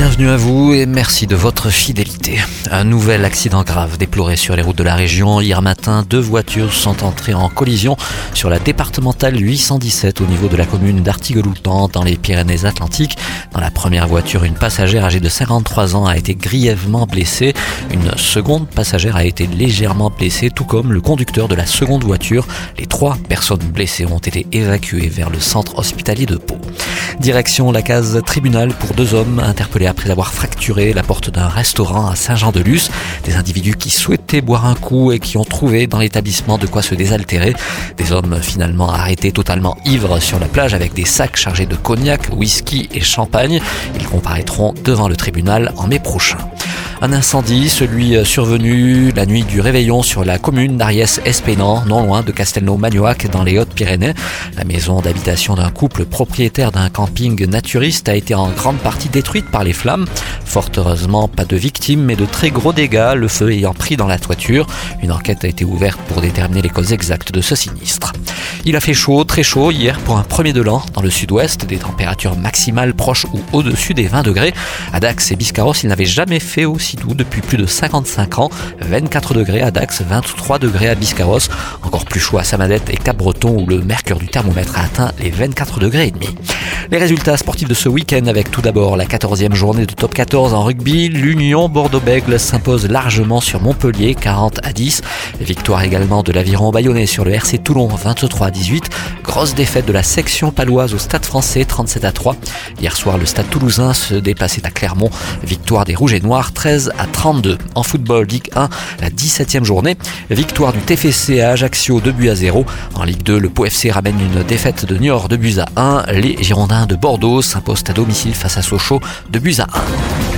Bienvenue à vous et merci de votre fidélité. Un nouvel accident grave déploré sur les routes de la région. Hier matin, deux voitures sont entrées en collision sur la départementale 817 au niveau de la commune d'Artigueloutan dans les Pyrénées-Atlantiques. Dans la première voiture, une passagère âgée de 53 ans a été grièvement blessée. Une seconde passagère a été légèrement blessée, tout comme le conducteur de la seconde voiture. Les trois personnes blessées ont été évacuées vers le centre hospitalier de Pau. Direction la case tribunal pour deux hommes interpellés après avoir fracturé la porte d'un restaurant à Saint-Jean-de-Luz. Des individus qui souhaitaient boire un coup et qui ont trouvé dans l'établissement de quoi se désaltérer. Des hommes finalement arrêtés totalement ivres sur la plage avec des sacs chargés de cognac, whisky et champagne. Ils comparaîtront devant le tribunal en mai prochain. Un incendie, celui euh, survenu la nuit du réveillon sur la commune d'Ariès-Espénan, non loin de Castelnau-Magnoac dans les Hautes-Pyrénées. La maison d'habitation d'un couple propriétaire d'un camping naturiste a été en grande partie détruite par les flammes. Fort heureusement, pas de victimes, mais de très gros dégâts, le feu ayant pris dans la toiture. Une enquête a été ouverte pour déterminer les causes exactes de ce sinistre. Il a fait chaud, très chaud hier pour un premier de l'an dans le sud-ouest, des températures maximales proches ou au-dessus des 20 degrés. À Dax et Biscarros, il n'avait jamais fait aussi doux depuis plus de 55 ans. 24 degrés à Dax, 23 degrés à Biscarros, encore plus chaud à Samadette et Cap-Breton où le mercure du thermomètre a atteint les 24 degrés et demi. Les résultats sportifs de ce week-end avec tout d'abord la 14e journée de top 14 en rugby. L'Union Bordeaux-Bègle s'impose largement sur Montpellier 40 à 10. Victoire également de l'aviron bayonnais sur le RC Toulon 23 à 18. Grosse défaite de la section paloise au Stade français 37 à 3. Hier soir, le Stade toulousain se dépassait à Clermont. Victoire des Rouges et Noirs 13 à 32. En football, Ligue 1, la 17e journée. Victoire du TFC à Ajaccio 2 buts à 0. En Ligue 2, le Pau FC ramène une défaite de Niort 2 buts à 1. Les Girondins de Bordeaux s'imposent à domicile face à Sochaux de buts à 1.